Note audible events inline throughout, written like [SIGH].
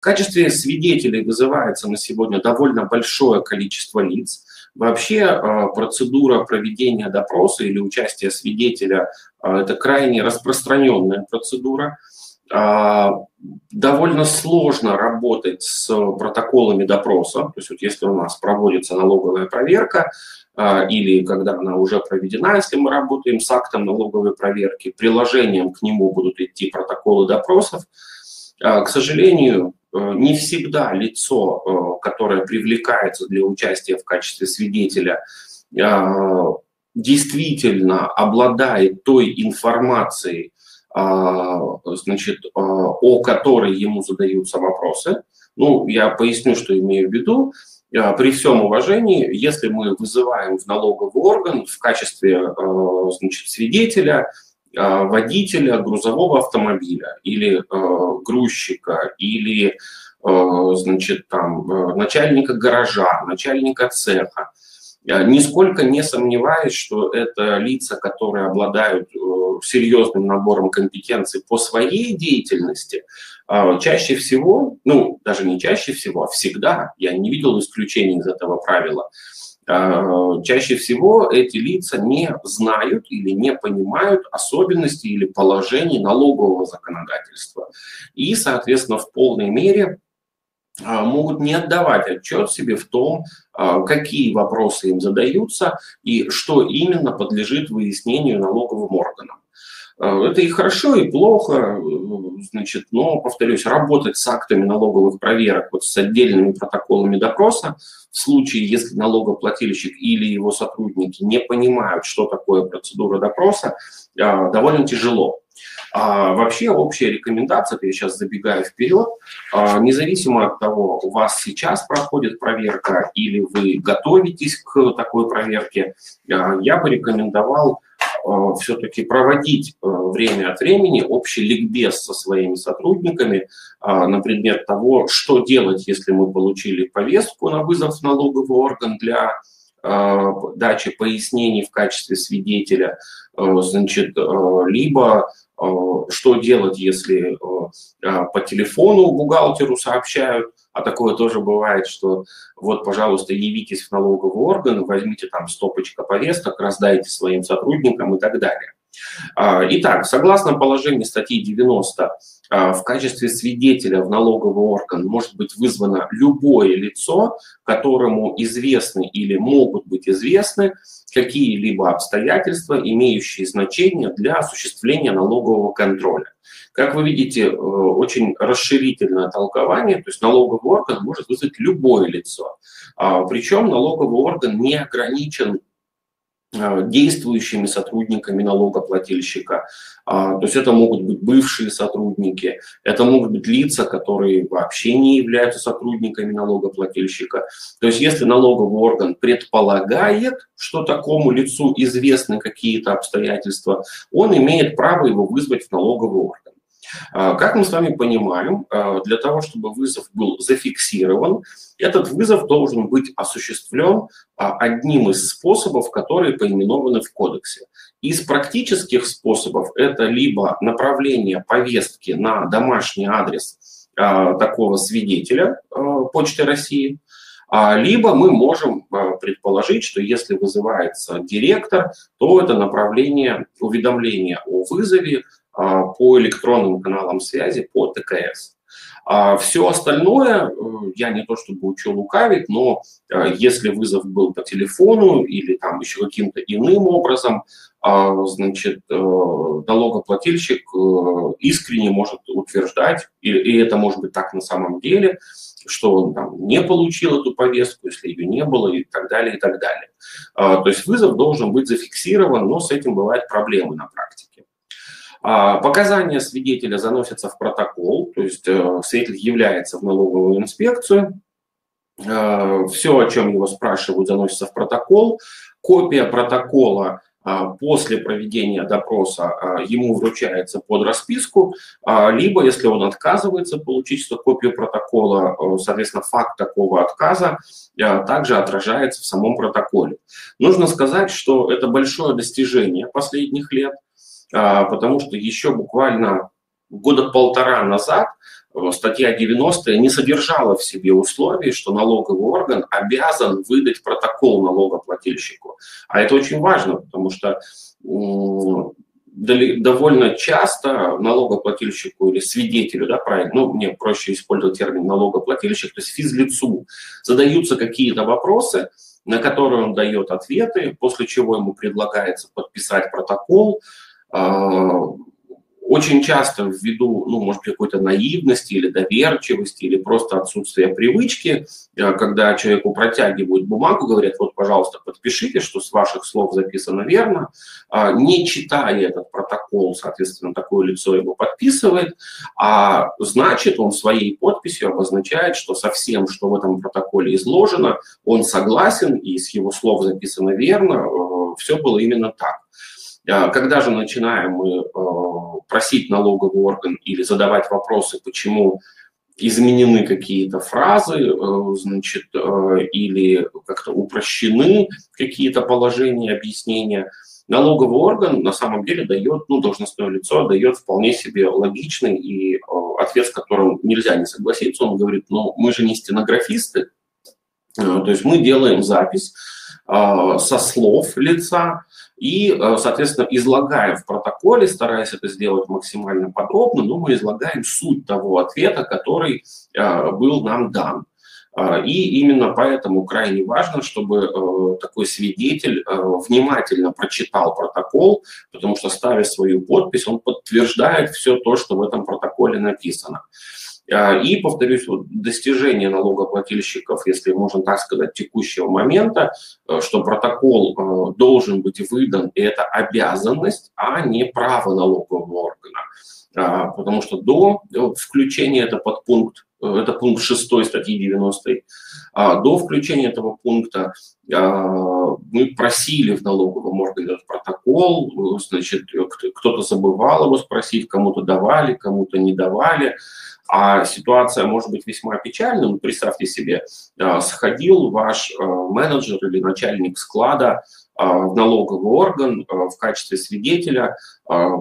В качестве свидетелей вызывается на сегодня довольно большое количество лиц. Вообще процедура проведения допроса или участия свидетеля – это крайне распространенная процедура. Довольно сложно работать с протоколами допроса. То есть вот если у нас проводится налоговая проверка, или когда она уже проведена, если мы работаем с актом налоговой проверки, приложением к нему будут идти протоколы допросов. К сожалению, э, не всегда лицо, э, которое привлекается для участия в качестве свидетеля, а, действительно обладает той информацией, значит, о которой ему задаются вопросы. Ну, я поясню, что имею в виду. При всем уважении, если мы вызываем в налоговый орган в качестве значит, свидетеля водителя грузового автомобиля или грузчика, или значит, там, начальника гаража, начальника цеха, Нисколько не сомневаюсь, что это лица, которые обладают серьезным набором компетенций по своей деятельности, а, чаще всего, ну, даже не чаще всего, а всегда, я не видел исключений из этого правила, чаще всего эти лица не знают или не понимают особенностей или положений налогового законодательства. И, соответственно, в полной мере а, могут не отдавать отчет себе в том, какие вопросы им задаются и что именно подлежит выяснению налоговым органам. А, это и хорошо, и плохо, значит, но, повторюсь, работать с актами налоговых проверок, вот с отдельными протоколами допроса, в случае, если налогоплательщик или его сотрудники не понимают, что такое процедура допроса, а, довольно тяжело. А вообще общая рекомендация, я сейчас забегаю вперед, независимо от того, у вас сейчас проходит проверка или вы готовитесь к такой проверке, я бы рекомендовал Э, все-таки проводить э, время от времени общий ликбез со своими сотрудниками э, на предмет того, что делать, если мы получили повестку на вызов в налоговый орган для дачи пояснений в качестве свидетеля, значит, либо что делать, если по телефону бухгалтеру сообщают, а такое тоже бывает, что вот, пожалуйста, явитесь в налоговый орган, возьмите там стопочка повесток, раздайте своим сотрудникам и так далее. А, итак, согласно положению статьи 90, а, в качестве свидетеля в налоговый орган может быть вызвано любое лицо, которому известны или могут быть известны какие-либо обстоятельства, имеющие значение для осуществления налогового контроля. Как вы видите, э, очень расширительное толкование, то есть налоговый орган может вызвать любое лицо. А, Причем налоговый орган не ограничен действующими сотрудниками налогоплательщика. А, то есть это могут быть бывшие сотрудники, это могут быть лица, которые вообще не являются сотрудниками налогоплательщика. То есть если налоговый орган предполагает, что такому лицу известны какие-то обстоятельства, он имеет право его вызвать в налоговый орган. А, как мы с вами понимаем, а, для того, чтобы вызов был зафиксирован, этот вызов должен быть осуществлен а, одним из способов, которые поименованы в кодексе. Из практических способов это либо направление повестки на домашний адрес такого свидетеля Почты России, либо мы можем предположить, что если вызывается директор, то это направление уведомления о вызове по электронным каналам связи, по ТКС. А все остальное, э, я не то чтобы учу лукавить, но э, если вызов был по телефону или там еще каким-то иным образом, а, значит, э, налогоплательщик искренне может утверждать, и это может быть так на самом деле, что он там не получил эту повестку, если ее не было и так далее, и так далее. То есть вызов должен быть зафиксирован, но с этим бывают проблемы на практике. А, показания свидетеля заносятся в протокол, то есть э, свидетель является в налоговую инспекцию, э, все, о чем его спрашивают, заносится в протокол. Копия протокола а, после проведения допроса ему вручается под расписку, либо, если он отказывается получить копию протокола, э, соответственно, факт такого отказа также отражается в самом протоколе. Нужно сказать, что это большое достижение последних лет – потому что еще буквально года полтора назад статья 90 не содержала в себе условий, что налоговый орган обязан выдать протокол налогоплательщику. А это очень важно, потому что довольно часто налогоплательщику или свидетелю, да, правильно, ну, мне проще использовать термин налогоплательщик, то есть физлицу, задаются какие-то вопросы, на которые он дает ответы, после чего ему предлагается подписать протокол, а, очень часто ввиду, ну, может какой-то наивности или доверчивости, или просто отсутствия привычки, э, когда человеку протягивают бумагу, говорят, вот, пожалуйста, подпишите, что с ваших слов записано верно, а, не читая этот протокол, соответственно, такое лицо его подписывает, а значит, он своей подписью обозначает, что со всем, что в этом протоколе изложено, он согласен, и с его слов записано верно, э, все было именно так. А, когда же начинаем мы э, просить налоговый орган или задавать вопросы, почему изменены какие-то фразы, э, значит, э, или как-то упрощены какие-то положения, объяснения, налоговый орган на самом деле дает, ну, должностное лицо дает вполне себе логичный и ответ, с которым нельзя не согласиться. Он говорит, ну, мы же не стенографисты, то есть мы делаем запись со слов лица, и, э, соответственно, излагаем в протоколе, стараясь это сделать максимально подробно, но мы излагаем суть того ответа, который э, был нам дан. Э, и именно поэтому крайне важно, чтобы такой свидетель внимательно прочитал протокол, потому что, ставя свою подпись, он подтверждает все то, что в этом протоколе написано. А, и, повторюсь, вот достижение налогоплательщиков, если можно так сказать, текущего момента, э, что протокол э, должен быть выдан, и это обязанность, а не право налогового органа. А, потому что до включения это подпункт, э, это пункт 6 статьи 90, а, до включения этого пункта мы просили в налоговом органе этот протокол, значит, кто-то забывал его спросить, кому-то давали, кому-то не давали. А ситуация может быть весьма печальной. Ну, представьте себе, а, сходил ваш а, менеджер или начальник склада в налоговый орган в качестве свидетеля,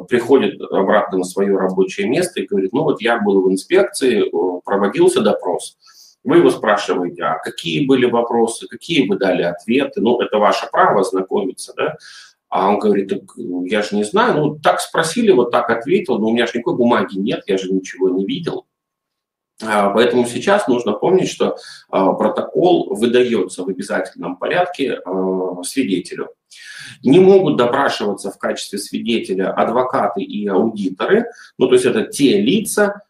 приходит обратно на свое рабочее место и говорит, ну вот я был в инспекции, проводился допрос. Вы его спрашиваете, а какие были вопросы, какие вы дали ответы, ну это ваше право знакомиться, да, а он говорит, так я же не знаю, ну так спросили, вот так ответил, но у меня же никакой бумаги нет, я же ничего не видел. А, поэтому сейчас нужно помнить, что а, протокол выдается в обязательном порядке а, свидетелю. Не могут допрашиваться в качестве свидетеля адвокаты и аудиторы, ну то есть это те лица,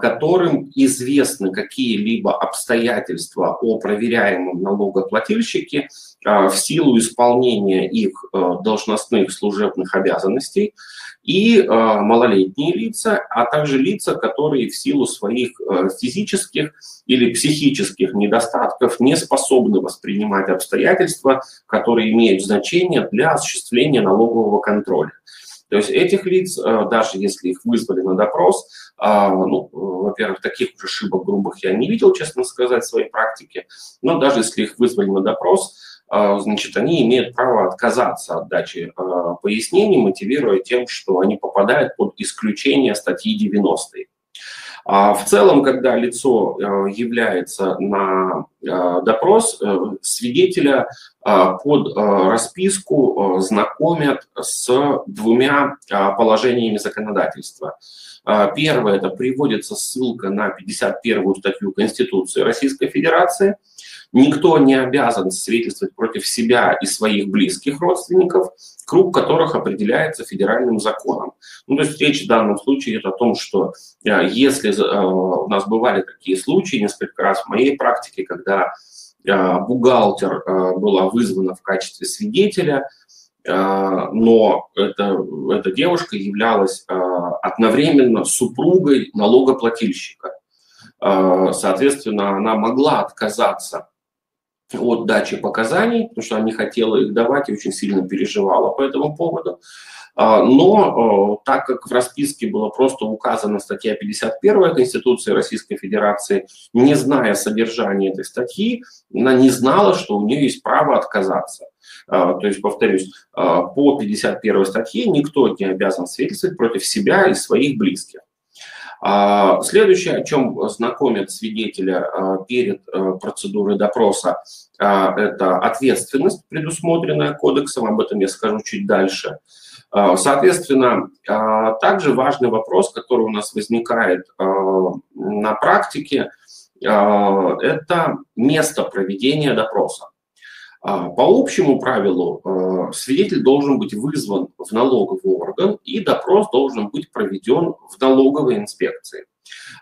которым известны какие-либо обстоятельства о проверяемом налогоплательщике в силу исполнения их должностных служебных обязанностей, и э, малолетние лица, а также лица, которые в силу своих э, физических или психических недостатков не способны воспринимать обстоятельства, которые имеют значение для осуществления налогового контроля. То есть этих лиц, э, даже если их вызвали на допрос, ну, во-первых, таких уже ошибок грубых я не видел, честно сказать, в своей практике, но даже если их вызвали на допрос, а, значит, они имеют право отказаться от дачи а, пояснений, мотивируя тем, что они попадают под исключение статьи 90. А в целом, когда лицо э, является на э, допрос, э, свидетеля под расписку знакомят с двумя положениями законодательства. Первое – это приводится ссылка на 51 статью Конституции Российской Федерации – Никто не обязан свидетельствовать против себя и своих близких родственников, круг которых определяется федеральным законом. Ну, то есть речь в данном случае идет о том, что если у нас бывали такие случаи несколько раз в моей практике, когда бухгалтер была вызвана в качестве свидетеля, но эта, эта девушка являлась одновременно супругой налогоплательщика. Соответственно, она могла отказаться от дачи показаний, потому что она не хотела их давать и очень сильно переживала по этому поводу. А, но так как в расписке было просто указана статья 51 Конституции Российской Федерации, не зная содержания этой статьи, она не знала, что у нее есть право отказаться. А, то есть, повторюсь, а, по 51 статье никто не обязан свидетельствовать против себя и своих близких. Следующее, о чем знакомят свидетеля перед процедурой допроса, это ответственность, предусмотренная кодексом, об этом я скажу чуть дальше. Соответственно, также важный вопрос, который у нас возникает на практике, это место проведения допроса. А, по общему правилу а, свидетель должен быть вызван в налоговый орган и допрос должен быть проведен в налоговой инспекции.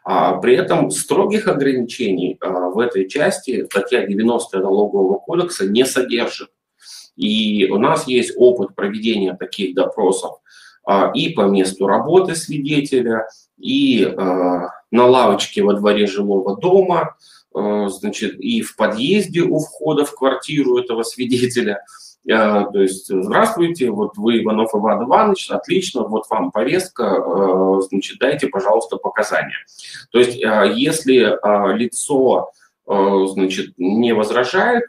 А, при этом строгих ограничений в этой части статья 90 налогового кодекса не содержит. И у нас есть опыт проведения таких допросов и по месту работы свидетеля, и на лавочке во дворе жилого дома, Э, значит, и в подъезде у входа в квартиру этого свидетеля. То есть, здравствуйте, вот вы Иванов Иван Иванович, отлично, вот вам повестка, значит, дайте, пожалуйста, показания. То есть, если лицо, значит, не возражает,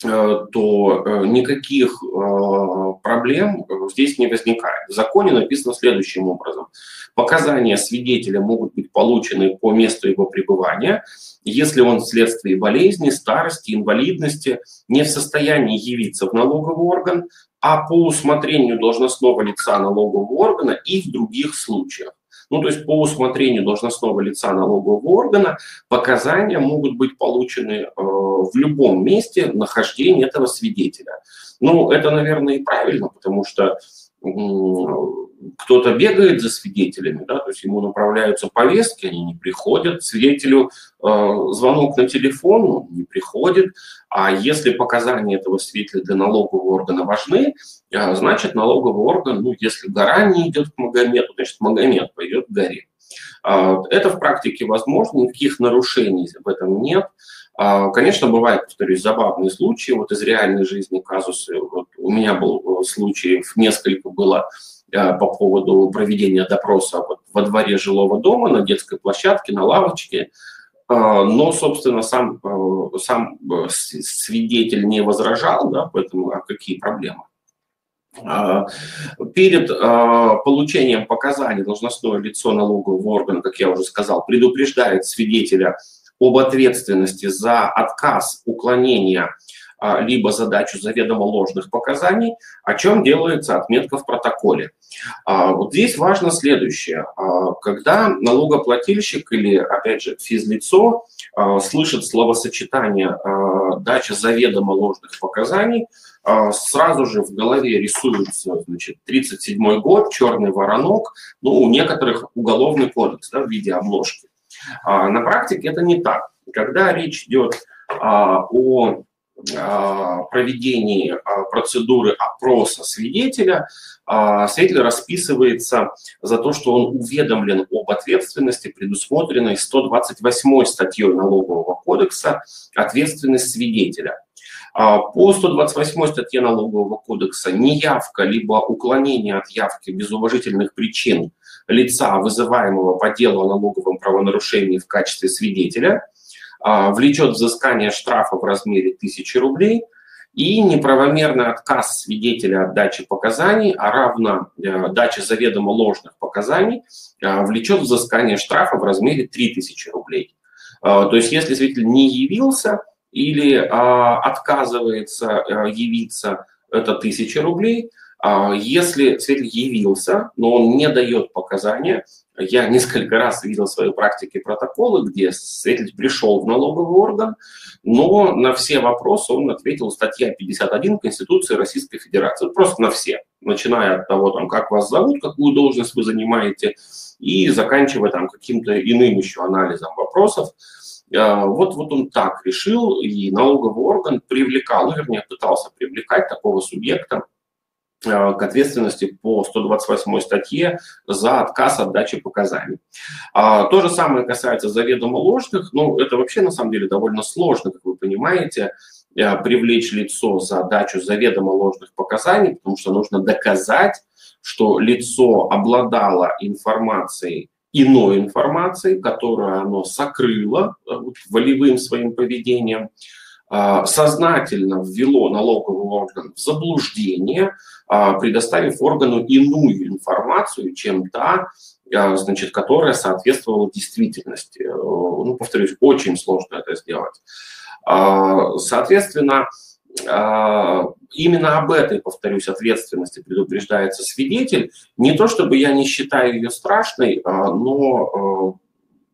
то э, никаких э, проблем здесь не возникает. В законе написано следующим образом. Показания свидетеля могут быть получены по месту его пребывания, если он вследствие болезни, старости, инвалидности не в состоянии явиться в налоговый орган, а по усмотрению должностного лица налогового органа и в других случаях. Ну, то есть по усмотрению должностного лица налогового органа показания могут быть получены э, в любом месте нахождения этого свидетеля. Ну, это, наверное, и правильно, потому что кто-то бегает за свидетелями, да, то есть ему направляются повестки, они не приходят, свидетелю э, звонок на телефон, он не приходит, а если показания этого свидетеля для налогового органа важны, э, значит налоговый орган, ну, если гора не идет к Магомету, значит Магомед пойдет к горе. Э, это в практике возможно, никаких нарушений в этом нет. А, конечно, бывают, повторюсь, забавные случаи, вот из реальной жизни казусы. Вот у меня был э, случай, несколько было э, по поводу проведения допроса вот во дворе жилого дома, на детской площадке, на лавочке. А, но, собственно, сам, э, сам свидетель не возражал, да, поэтому а какие проблемы? Перед получением показаний должностное лицо налогового органа, как я уже сказал, предупреждает свидетеля об ответственности за отказ, уклонения а, либо задачу заведомо ложных показаний, о чем делается отметка в протоколе. А, вот здесь важно следующее. А, когда налогоплательщик или, опять же, физлицо слышит словосочетание «дача заведомо ложных показаний», сразу же в голове рисуется значит, 37 год, черный воронок, ну, у некоторых уголовный кодекс да, в виде обложки. А, на практике это не так. Когда речь идет а, о а, проведении процедуры опроса свидетеля, свидетель расписывается за то, что он уведомлен об ответственности, предусмотренной 128 статьей Налогового кодекса «Ответственность свидетеля». По 128 статье Налогового кодекса неявка либо уклонение от явки без уважительных причин лица, вызываемого по делу о налоговом правонарушении в качестве свидетеля, а, влечет взыскание штрафа в размере 1000 рублей и неправомерный отказ свидетеля от дачи показаний, а равно э, даче заведомо ложных показаний, э, влечет взыскание штрафа в размере 3000 рублей. Э, то есть если свидетель не явился или отказывается явиться, это 1000 рублей – а, если свидетель явился, но он не дает показания, я несколько раз видел в своей практике протоколы, где свидетель пришел в налоговый орган, но на все вопросы он ответил статья 51 Конституции Российской Федерации. Просто на все, начиная от того, там, как вас зовут, какую должность вы занимаете, и заканчивая там каким-то иным еще анализом вопросов. А, вот, вот он так решил, и налоговый орган привлекал, ну, вернее, пытался привлекать такого субъекта к ответственности по 128 статье за отказ от дачи показаний. А, то же самое касается заведомо ложных. Ну, это вообще на самом деле довольно сложно, как вы понимаете, э, привлечь лицо за дачу заведомо ложных показаний, потому что нужно доказать, что лицо обладало информацией, иной информацией, которую оно сокрыло э, волевым своим поведением, сознательно ввело налоговый орган в заблуждение, предоставив органу иную информацию, чем та, значит, которая соответствовала действительности. Ну, повторюсь, очень сложно это сделать. Соответственно, а, именно об этой, повторюсь, ответственности предупреждается свидетель. Не то чтобы я не считаю ее страшной, а, но а,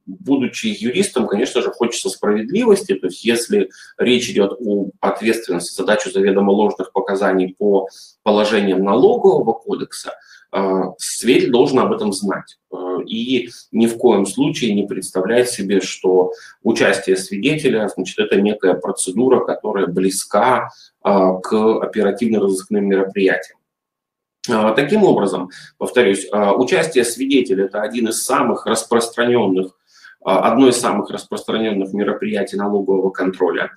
будучи юристом, конечно же, хочется справедливости. То есть если речь идет о ответственности за дачу заведомо ложных показаний по положениям налогового кодекса, свидетель должен об этом знать и ни в коем случае не представляет себе, что участие свидетеля, значит, это некая процедура, которая близка а, к оперативно-розыскным мероприятиям. Таким образом, повторюсь, участие свидетеля – это один из самых распространенных одно из самых распространенных мероприятий налогового контроля.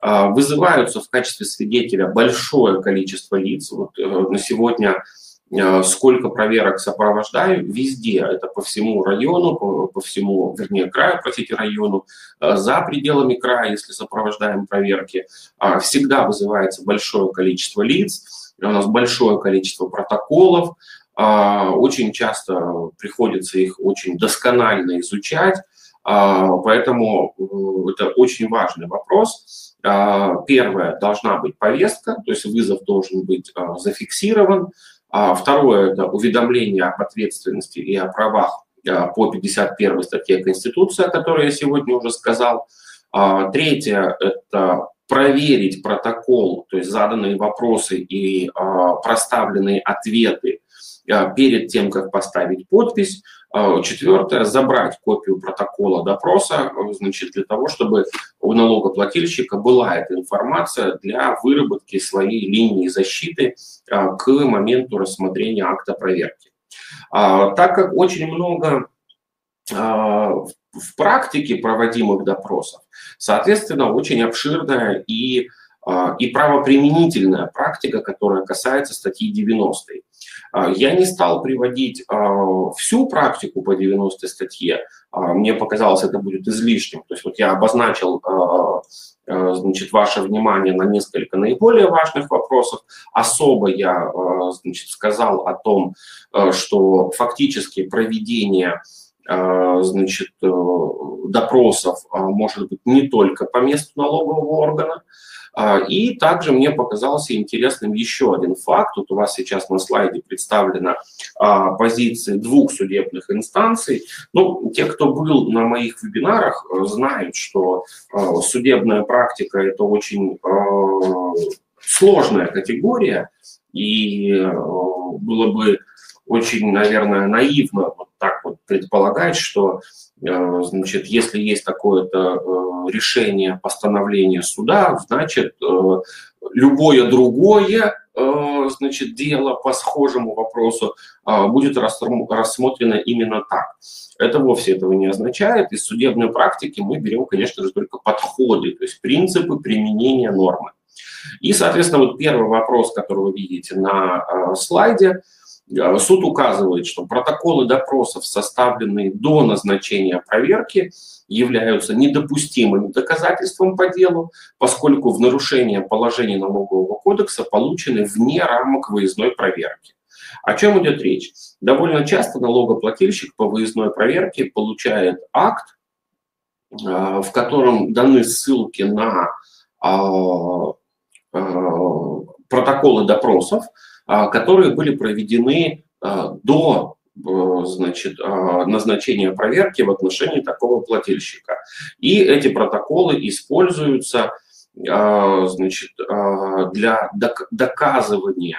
Вызываются в качестве свидетеля большое количество лиц. Вот э, на сегодня Э, сколько проверок сопровождаю, везде, это по всему району, по, по всему, вернее, краю, простите, району, за пределами края, если сопровождаем проверки, а, всегда вызывается большое количество лиц, у нас большое количество протоколов, а, очень часто приходится их очень досконально изучать, а, поэтому э, это очень важный вопрос. Первое, должна быть повестка, то есть вызов должен быть зафиксирован, а второе – это уведомление об ответственности и о правах а, по 51 статье Конституции, о которой я сегодня уже сказал. А, третье – это проверить протокол, то есть заданные вопросы и проставленные ответы перед тем, как поставить подпись. А, четвертое, забрать копию протокола допроса, значит, для того, чтобы у налогоплательщика была эта информация для выработки своей линии защиты а, к моменту рассмотрения акта проверки. А, так как очень много в практике проводимых допросов, соответственно, очень обширная и и правоприменительная практика, которая касается статьи 90. А, я не стал приводить а, всю практику по 90 статье. А, мне показалось, это будет излишним. То есть вот я обозначил значит, ваше внимание на несколько наиболее важных вопросов. Особо я значит, сказал о том, что фактически проведение значит, допросов может быть не только по месту налогового органа, а, и также мне показался интересным еще один факт. Тут у вас сейчас на слайде представлена а, позиции двух судебных инстанций. Ну, те, кто был на моих вебинарах, э, знают, что а, судебная практика – это очень сложная категория, и э, было бы очень, наверное, наивно предполагать, что, э, значит, если есть такое-то э, решение постановления суда, значит, э, любое другое значит, дело по схожему вопросу будет рассмотрено именно так. Это вовсе этого не означает. Из судебной практики мы берем, конечно же, только подходы, то есть принципы применения нормы. И, соответственно, вот первый вопрос, который вы видите на слайде – суд указывает, что протоколы допросов, составленные до назначения проверки, являются недопустимым доказательством по делу, поскольку в нарушение положений налогового кодекса получены вне рамок выездной проверки. О чем идет речь? Довольно часто налогоплательщик по выездной проверке получает акт, э, в котором даны ссылки на э, протоколы допросов, которые были проведены а, до э, значит, а, назначения проверки в отношении такого плательщика. И эти протоколы используются значит, для доказывания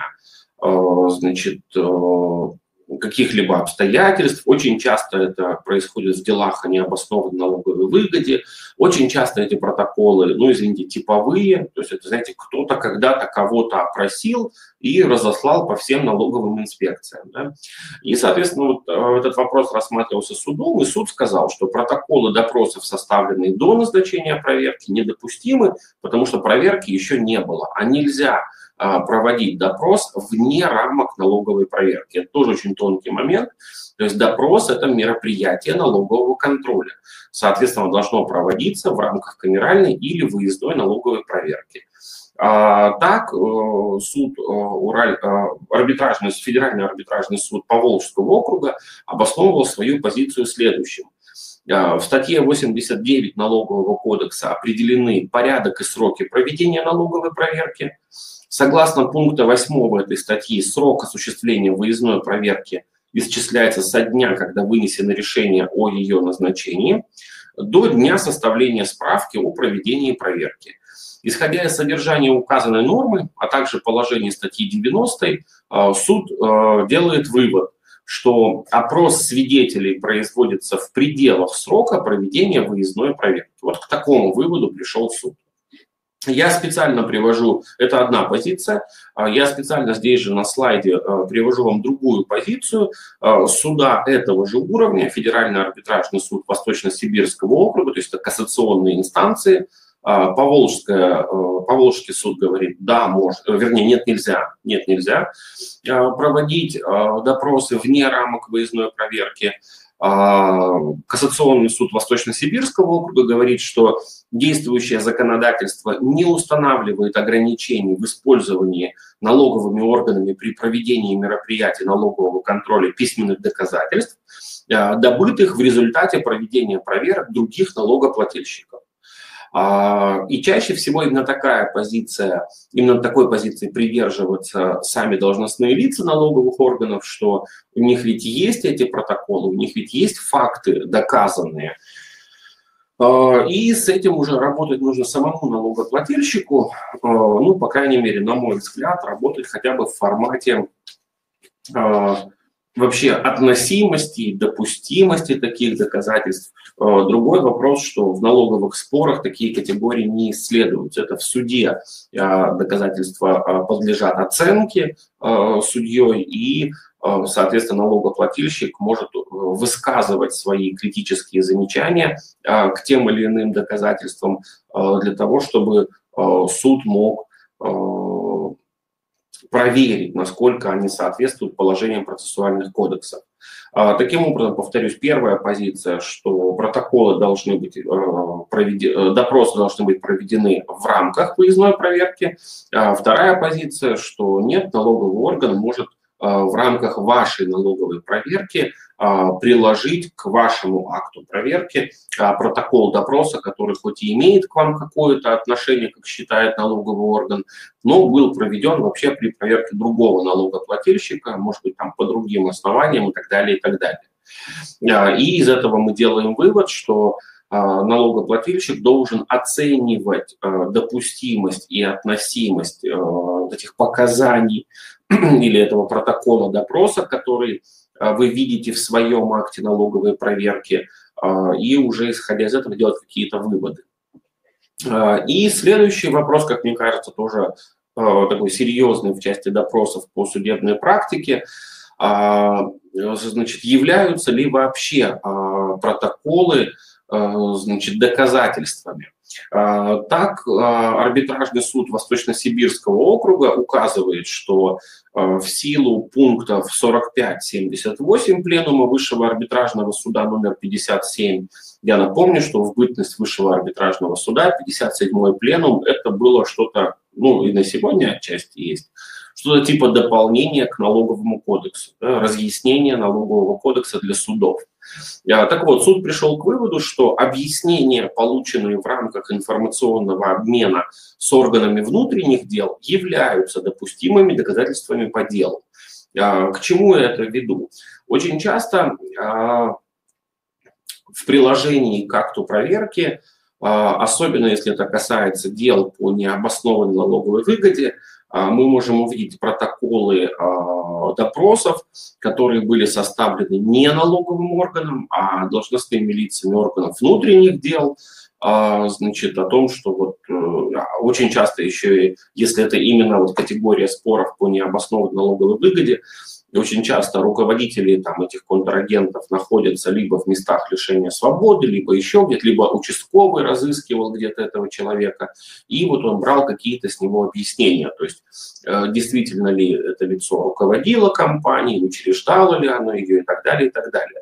значит, э, каких-либо обстоятельств. Очень часто это происходит в делах о необоснованной налоговой выгоде. Очень часто эти протоколы, ну, извините, типовые. То есть это, знаете, кто-то когда-то кого-то опросил и разослал по всем налоговым инспекциям. Да? И, соответственно, вот э, этот вопрос рассматривался судом, и суд сказал, что протоколы допросов, составленные до назначения проверки, недопустимы, потому что проверки еще не было. А нельзя а, проводить допрос вне рамок налоговой проверки. Это тоже очень тонкий момент. То есть допрос – это мероприятие налогового контроля. Соответственно, должно проводиться в рамках камеральной или выездной налоговой проверки. А, так, э, суд Ураль, арбитражный, федеральный арбитражный суд Поволжского округа обосновывал свою позицию следующим. В статье 89 Налогового кодекса определены порядок и сроки проведения налоговой проверки. Согласно пункта 8 этой статьи, срок осуществления выездной проверки исчисляется со дня, когда вынесено решение о ее назначении, до дня составления справки о проведении проверки. Исходя из содержания указанной нормы, а также положения статьи 90, э, суд э, делает вывод, что опрос свидетелей производится в пределах срока проведения выездной проверки. Вот к такому выводу пришел суд. Я специально привожу, это одна позиция, а я специально здесь же на слайде э, привожу вам другую позицию э, суда этого же уровня, Федеральный арбитражный суд Восточно-Сибирского округа, то есть это кассационные инстанции, а, Поволжская, э, Поволжский суд говорит, да, может, вернее, нет, нельзя, нет, нельзя проводить допросы вне рамок выездной проверки. А, Кассационный суд Восточно-Сибирского округа говорит, что действующее законодательство не устанавливает ограничений в использовании налоговыми органами при проведении мероприятий налогового контроля письменных доказательств, а, добытых в результате проведения проверок других налогоплательщиков. А, и чаще всего именно такая позиция, именно такой позиции придерживаются сами должностные лица налоговых органов, что у них ведь есть эти протоколы, у них ведь есть факты доказанные. А, и с этим уже работать нужно самому налогоплательщику, а, ну, по крайней мере, на мой взгляд, работать хотя бы в формате вообще относимости допустимости таких доказательств. Э, другой вопрос, что в налоговых спорах такие категории не исследуются. Это в суде э, доказательства э, подлежат оценке судьей, и, соответственно, налогоплательщик может высказывать свои критические замечания к тем или иным доказательствам для того, чтобы суд мог проверить, насколько они соответствуют положениям процессуальных кодексов. А, таким образом, повторюсь, первая позиция, что протоколы должны быть э, проведены, допросы должны быть проведены в рамках выездной проверки. А, вторая позиция, что нет, налоговый орган может в рамках вашей налоговой проверки а, приложить к вашему акту проверки а, протокол допроса, который хоть и имеет к вам какое-то отношение, как считает налоговый орган, но был проведен вообще при проверке другого налогоплательщика, может быть, там по другим основаниям и так далее, и так далее. И из этого мы делаем вывод, что налогоплательщик должен оценивать допустимость и относимость этих показаний [CLEARS THROAT] или этого протокола допроса, который а, вы видите в своем акте налоговой проверки, а, и уже исходя из этого делать какие-то выводы. А, и следующий вопрос, как мне кажется, тоже такой серьезный в части допросов по судебной практике, значит, являются ли вообще протоколы значит, доказательствами. А, так, а, арбитражный суд Восточно-Сибирского округа указывает, что а, в силу пунктов 45-78 Пленума Высшего арбитражного суда номер 57, я напомню, что в бытность Высшего арбитражного суда 57-й Пленум это было что-то, ну и на сегодня отчасти есть, что-то типа дополнения к налоговому кодексу, да, разъяснение налогового кодекса для судов. А, так вот, суд пришел к выводу, что объяснения, полученные в рамках информационного обмена с органами внутренних дел, являются допустимыми доказательствами по делу. А, к чему я это веду? Очень часто а, в приложении к акту проверки, особенно если это касается дел по необоснованной налоговой выгоде, мы можем увидеть протоколы а, допросов, которые были составлены не налоговым органом, а должностными лицами органов внутренних дел, а, значит, о том, что вот э, очень часто еще, если это именно вот категория споров по необоснованной налоговой выгоде, и очень часто руководители там, этих контрагентов находятся либо в местах лишения свободы, либо еще где-то, либо участковый разыскивал где-то этого человека, и вот он брал какие-то с него объяснения. То есть э, действительно ли это лицо руководило компанией, учреждало ли оно ее и так далее, и так далее.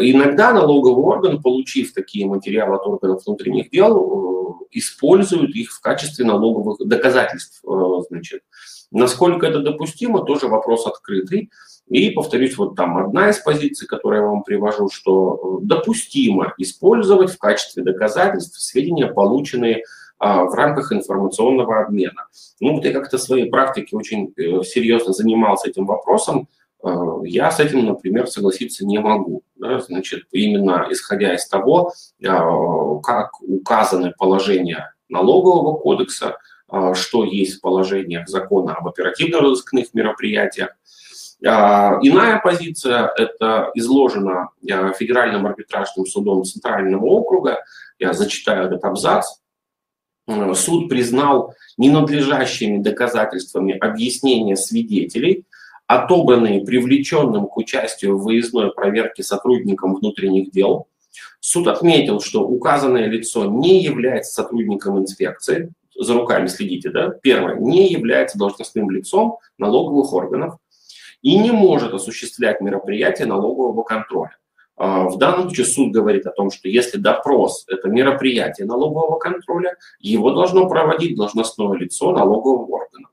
Иногда налоговый орган, получив такие материалы от органов внутренних дел, использует их в качестве налоговых доказательств. Значит. Насколько это допустимо, тоже вопрос открытый. И, повторюсь, вот там одна из позиций, которую я вам привожу, что допустимо использовать в качестве доказательств сведения, полученные а, в рамках информационного обмена. Ну, вот я как-то в своей практике очень э, серьезно занимался этим вопросом. Э, я с этим, например, согласиться не могу. Значит, именно исходя из того, а, как указаны положения налогового кодекса, что есть в положениях закона об оперативно-розыскных мероприятиях. Иная позиция – это изложено Федеральным арбитражным судом Центрального округа. Я зачитаю этот абзац. Э, суд признал ненадлежащими доказательствами объяснения свидетелей, отобранные привлеченным к участию в выездной проверке сотрудникам внутренних дел. Суд отметил, что указанное лицо не является сотрудником инспекции, за руками следите, да? Первое, не является должностным лицом налоговых органов и не может осуществлять мероприятия налогового контроля. А, в данном случае суд говорит о том, что если допрос – это мероприятие налогового контроля, его должно проводить должностное лицо налогового органа.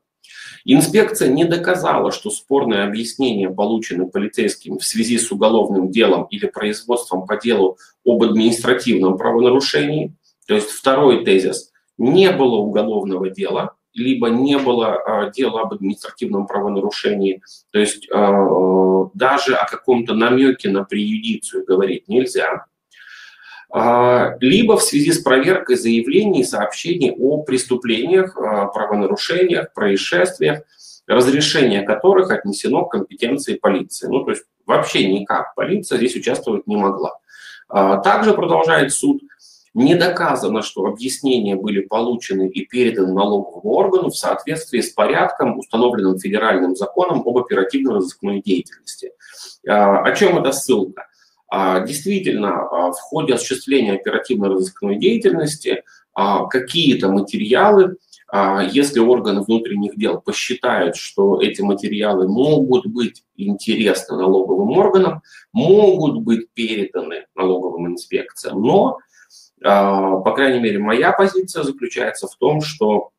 Инспекция не доказала, что спорные объяснения получены полицейским в связи с уголовным делом или производством по делу об административном правонарушении. То есть второй тезис – не было уголовного дела, либо не было а, дела об административном правонарушении, то есть а, даже о каком-то намеке на преюдицию говорить нельзя, а, либо в связи с проверкой заявлений и сообщений о преступлениях, правонарушениях, происшествиях, разрешение которых отнесено к компетенции полиции. Ну, то есть вообще никак полиция здесь участвовать не могла. Также продолжает суд – не доказано, что объяснения были получены и переданы налоговому органу в соответствии с порядком, установленным федеральным законом об оперативно-розыскной деятельности. А, о чем эта ссылка? А, действительно, а, в ходе осуществления оперативно-розыскной деятельности какие-то материалы, если органы внутренних дел посчитают, что эти материалы могут быть интересны налоговым органам, могут быть переданы налоговым инспекциям, но по крайней мере, моя позиция заключается в том, что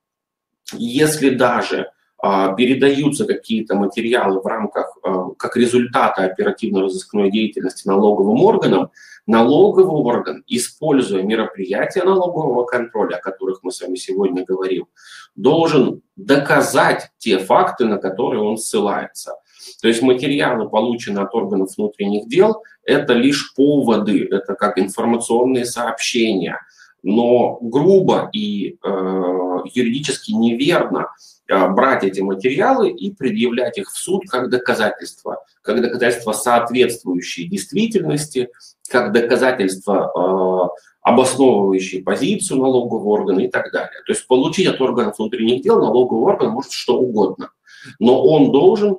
если даже а, передаются какие-то материалы в рамках, а, как результата оперативно-розыскной деятельности налоговым органам, налоговый орган, используя мероприятия налогового контроля, о которых мы с вами сегодня говорим, должен доказать те факты, на которые он ссылается. То есть материалы, полученные от органов внутренних дел, это лишь поводы, это как информационные сообщения. Но грубо и э, юридически неверно э, брать эти материалы и предъявлять их в суд как доказательства, как доказательства соответствующие действительности, как доказательства, э, обосновывающие позицию налогового органа и так далее. То есть получить от органов внутренних дел налоговый орган может что угодно, но он должен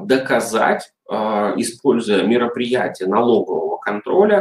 доказать, а, используя мероприятия налогового контроля,